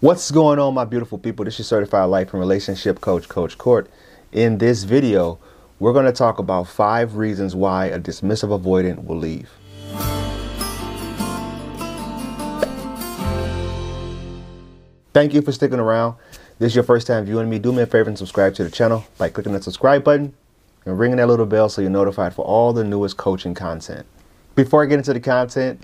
What's going on, my beautiful people? This is Certified Life and Relationship Coach, Coach Court. In this video, we're going to talk about five reasons why a dismissive avoidant will leave. Thank you for sticking around. This is your first time viewing me. Do me a favor and subscribe to the channel by clicking that subscribe button and ringing that little bell so you're notified for all the newest coaching content. Before I get into the content,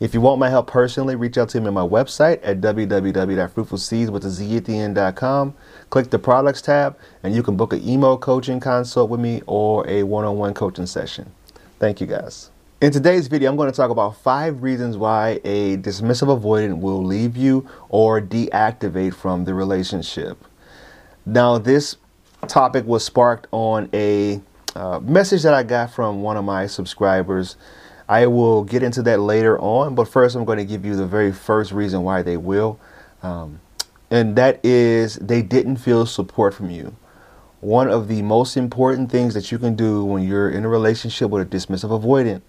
if you want my help personally, reach out to me on my website at www.fruitfulseeds Click the products tab and you can book an email coaching consult with me or a one-on-one coaching session. Thank you guys. In today's video, I'm going to talk about five reasons why a dismissive avoidant will leave you or deactivate from the relationship. Now, this topic was sparked on a uh, message that I got from one of my subscribers I will get into that later on, but first I'm going to give you the very first reason why they will. Um, and that is they didn't feel support from you. One of the most important things that you can do when you're in a relationship with a dismissive avoidant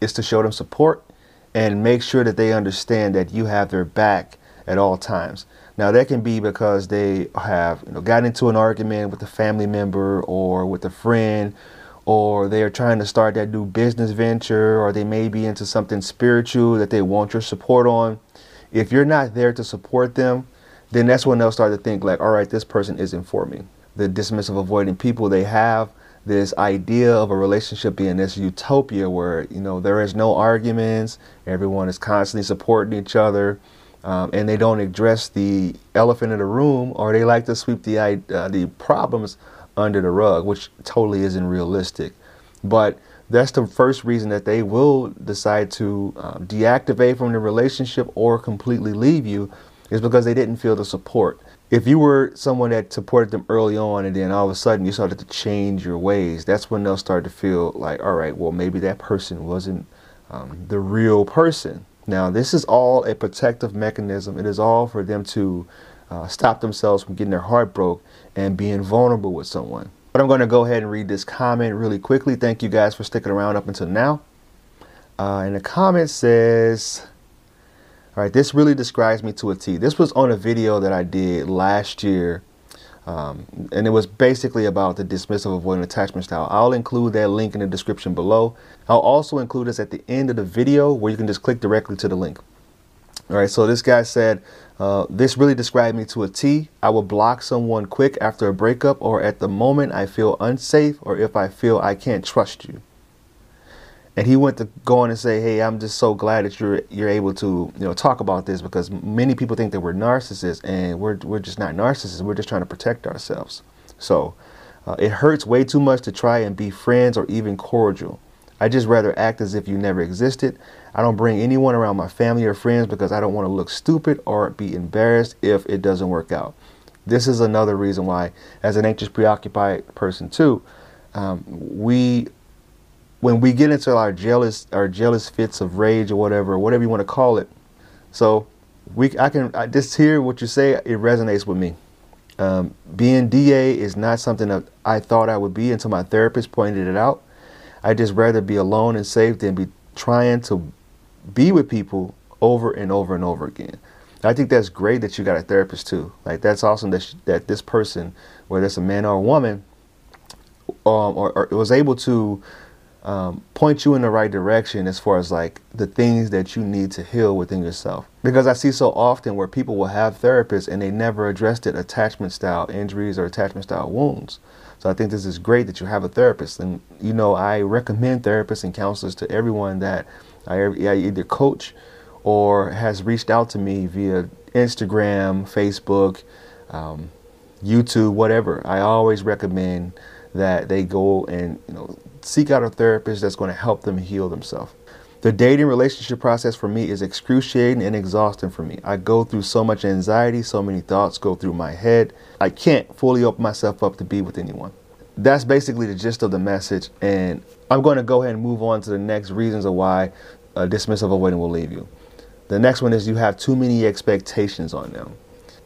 is to show them support and make sure that they understand that you have their back at all times. Now that can be because they have you know, gotten into an argument with a family member or with a friend or they are trying to start that new business venture, or they may be into something spiritual that they want your support on. If you're not there to support them, then that's when they'll start to think like, all right, this person isn't for me. The dismissive avoiding people, they have this idea of a relationship being this utopia where, you know, there is no arguments, everyone is constantly supporting each other. Um, and they don't address the elephant in the room, or they like to sweep the uh, the problems under the rug, which totally isn't realistic. But that's the first reason that they will decide to uh, deactivate from the relationship or completely leave you is because they didn't feel the support. If you were someone that supported them early on and then all of a sudden you started to change your ways, that's when they'll start to feel like, all right, well, maybe that person wasn't um, the real person. Now, this is all a protective mechanism. It is all for them to uh, stop themselves from getting their heart broke and being vulnerable with someone. But I'm going to go ahead and read this comment really quickly. Thank you guys for sticking around up until now. Uh, and the comment says, all right, this really describes me to a T. This was on a video that I did last year. Um, and it was basically about the dismissive avoidant attachment style. I'll include that link in the description below. I'll also include this at the end of the video where you can just click directly to the link. All right, so this guy said, uh, this really described me to a T. I will block someone quick after a breakup or at the moment I feel unsafe or if I feel I can't trust you. And he went to go on and say, "Hey, I'm just so glad that you're you're able to you know talk about this because many people think that we're narcissists and we're we're just not narcissists. We're just trying to protect ourselves. So uh, it hurts way too much to try and be friends or even cordial. I just rather act as if you never existed. I don't bring anyone around my family or friends because I don't want to look stupid or be embarrassed if it doesn't work out. This is another reason why, as an anxious, preoccupied person too, um, we, when we get into our jealous, our jealous fits of rage or whatever, whatever you want to call it, so we, I can I just hear what you say. It resonates with me. Um, being DA is not something that I thought I would be until my therapist pointed it out. I just rather be alone and safe than be trying to be with people over and over and over again. I think that's great that you got a therapist too. Like that's awesome that that this person, whether it's a man or a woman, um, or, or was able to um, point you in the right direction as far as like the things that you need to heal within yourself. Because I see so often where people will have therapists and they never addressed it attachment style injuries or attachment style wounds. So I think this is great that you have a therapist. And, you know, I recommend therapists and counselors to everyone that I, I either coach or has reached out to me via Instagram, Facebook, um, YouTube, whatever. I always recommend that they go and, you know, seek out a therapist that's going to help them heal themselves. The dating relationship process for me is excruciating and exhausting for me. I go through so much anxiety, so many thoughts go through my head. I can't fully open myself up to be with anyone. That's basically the gist of the message, and I'm going to go ahead and move on to the next reasons of why a dismissive avoidant will leave you. The next one is you have too many expectations on them.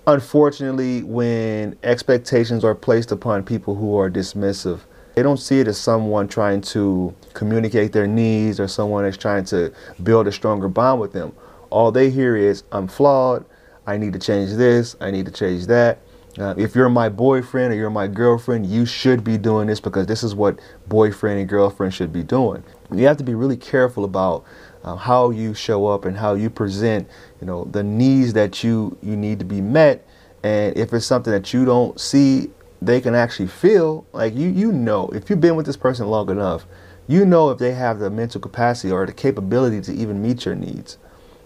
Unfortunately, when expectations are placed upon people who are dismissive, they don't see it as someone trying to communicate their needs or someone that's trying to build a stronger bond with them. All they hear is, I'm flawed, I need to change this, I need to change that. Uh, if you're my boyfriend or you're my girlfriend, you should be doing this because this is what boyfriend and girlfriend should be doing. You have to be really careful about uh, how you show up and how you present, you know, the needs that you you need to be met. And if it's something that you don't see, they can actually feel like you you know if you've been with this person long enough, you know if they have the mental capacity or the capability to even meet your needs.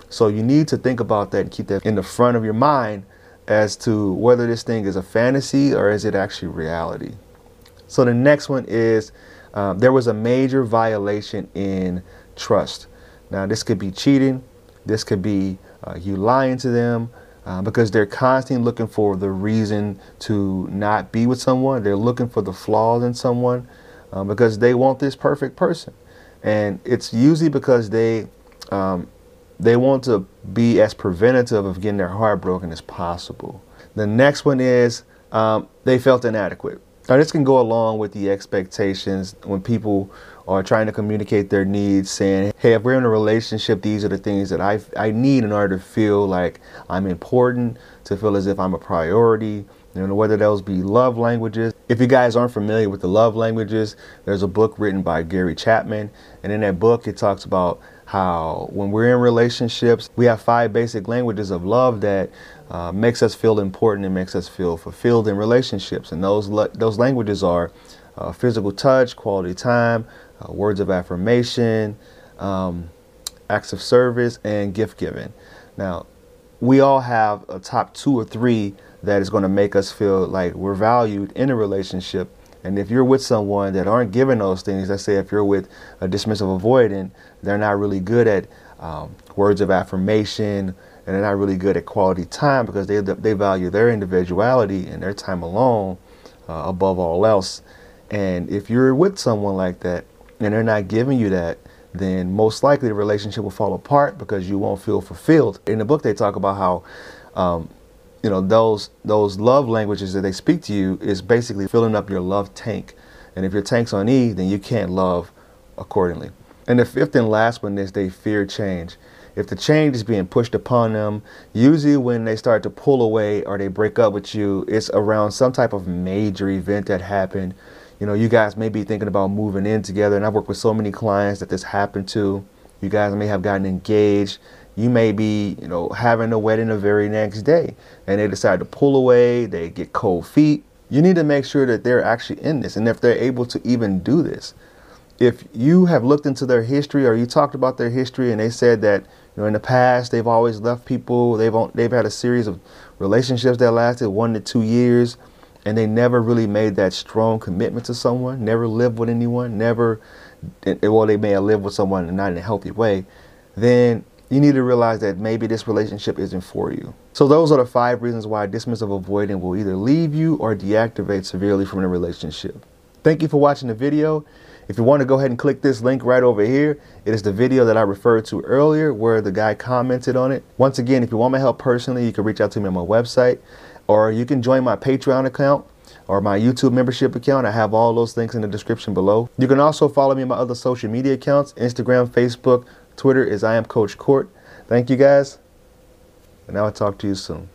So you need to think about that and keep that in the front of your mind as to whether this thing is a fantasy or is it actually reality. So the next one is um, there was a major violation in trust. Now this could be cheating, this could be uh, you lying to them uh, because they're constantly looking for the reason to not be with someone. They're looking for the flaws in someone uh, because they want this perfect person, and it's usually because they um, they want to be as preventative of getting their heart broken as possible. The next one is um, they felt inadequate. Now, this can go along with the expectations when people are trying to communicate their needs, saying, hey, if we're in a relationship, these are the things that I, I need in order to feel like I'm important, to feel as if I'm a priority, you know, whether those be love languages. If you guys aren't familiar with the love languages, there's a book written by Gary Chapman. And in that book, it talks about how when we're in relationships, we have five basic languages of love that uh, makes us feel important and makes us feel fulfilled in relationships. And those those languages are uh, physical touch, quality time, uh, words of affirmation, um, acts of service, and gift giving. Now, we all have a top two or three that is going to make us feel like we're valued in a relationship and if you're with someone that aren't giving those things, let's say if you're with a dismissive avoidant, they're not really good at um, words of affirmation and they're not really good at quality time because they, they value their individuality and their time alone uh, above all else. And if you're with someone like that and they're not giving you that, then most likely the relationship will fall apart because you won't feel fulfilled. In the book, they talk about how um, you know those those love languages that they speak to you is basically filling up your love tank and if your tank's on e then you can't love accordingly and the fifth and last one is they fear change if the change is being pushed upon them usually when they start to pull away or they break up with you it's around some type of major event that happened you know you guys may be thinking about moving in together and i've worked with so many clients that this happened to you guys may have gotten engaged you may be, you know, having a wedding the very next day and they decide to pull away, they get cold feet. You need to make sure that they're actually in this and if they're able to even do this. If you have looked into their history or you talked about their history and they said that, you know, in the past they've always left people, they've they've had a series of relationships that lasted 1 to 2 years and they never really made that strong commitment to someone, never lived with anyone, never eh, eh, well they may have lived with someone and not in a healthy way, then you need to realize that maybe this relationship isn't for you. So those are the five reasons why dismissive avoidant will either leave you or deactivate severely from the relationship. Thank you for watching the video. If you want to go ahead and click this link right over here, it is the video that I referred to earlier where the guy commented on it. Once again, if you want my help personally, you can reach out to me on my website or you can join my Patreon account or my YouTube membership account. I have all those links in the description below. You can also follow me on my other social media accounts, Instagram, Facebook, Twitter is I am Coach Court. Thank you guys, and I will talk to you soon.